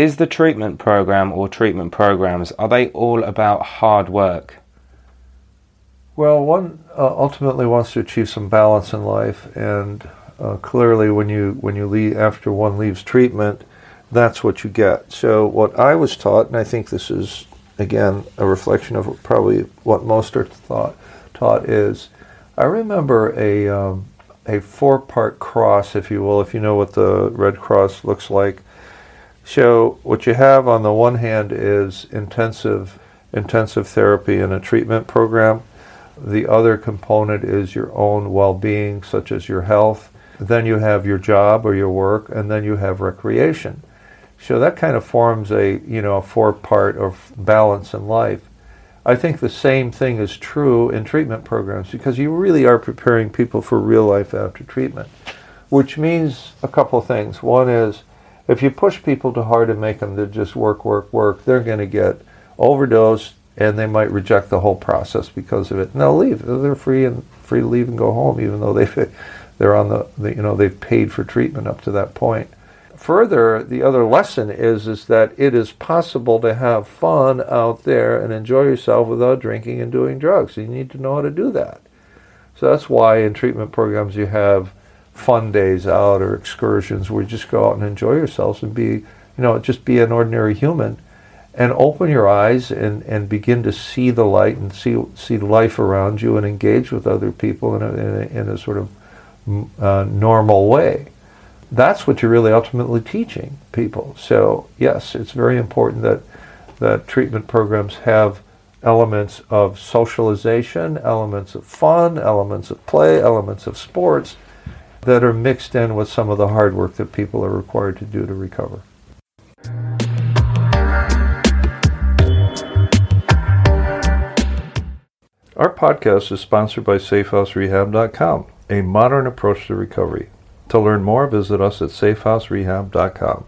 Is the treatment program or treatment programs are they all about hard work? Well, one uh, ultimately wants to achieve some balance in life, and uh, clearly, when you when you leave after one leaves treatment, that's what you get. So, what I was taught, and I think this is again a reflection of probably what most are taught, taught is, I remember a um, a four part cross, if you will, if you know what the Red Cross looks like. So, what you have on the one hand is intensive intensive therapy and a treatment program. The other component is your own well being, such as your health. Then you have your job or your work, and then you have recreation. So that kind of forms a you know a four part of balance in life. I think the same thing is true in treatment programs because you really are preparing people for real life after treatment, which means a couple of things. One is if you push people too hard and make them to just work, work, work, they're going to get overdosed and they might reject the whole process because of it. And they'll leave. They're free and free to leave and go home, even though they've they're on the, the you know they've paid for treatment up to that point. Further, the other lesson is is that it is possible to have fun out there and enjoy yourself without drinking and doing drugs. You need to know how to do that. So that's why in treatment programs you have fun days out or excursions where you just go out and enjoy yourselves and be, you know, just be an ordinary human and open your eyes and, and begin to see the light and see see life around you and engage with other people in a, in a, in a sort of uh, normal way. That's what you're really ultimately teaching people. So yes, it's very important that that treatment programs have elements of socialization, elements of fun, elements of play, elements of sports that are mixed in with some of the hard work that people are required to do to recover. Our podcast is sponsored by SafeHouseRehab.com, a modern approach to recovery. To learn more, visit us at SafeHouseRehab.com.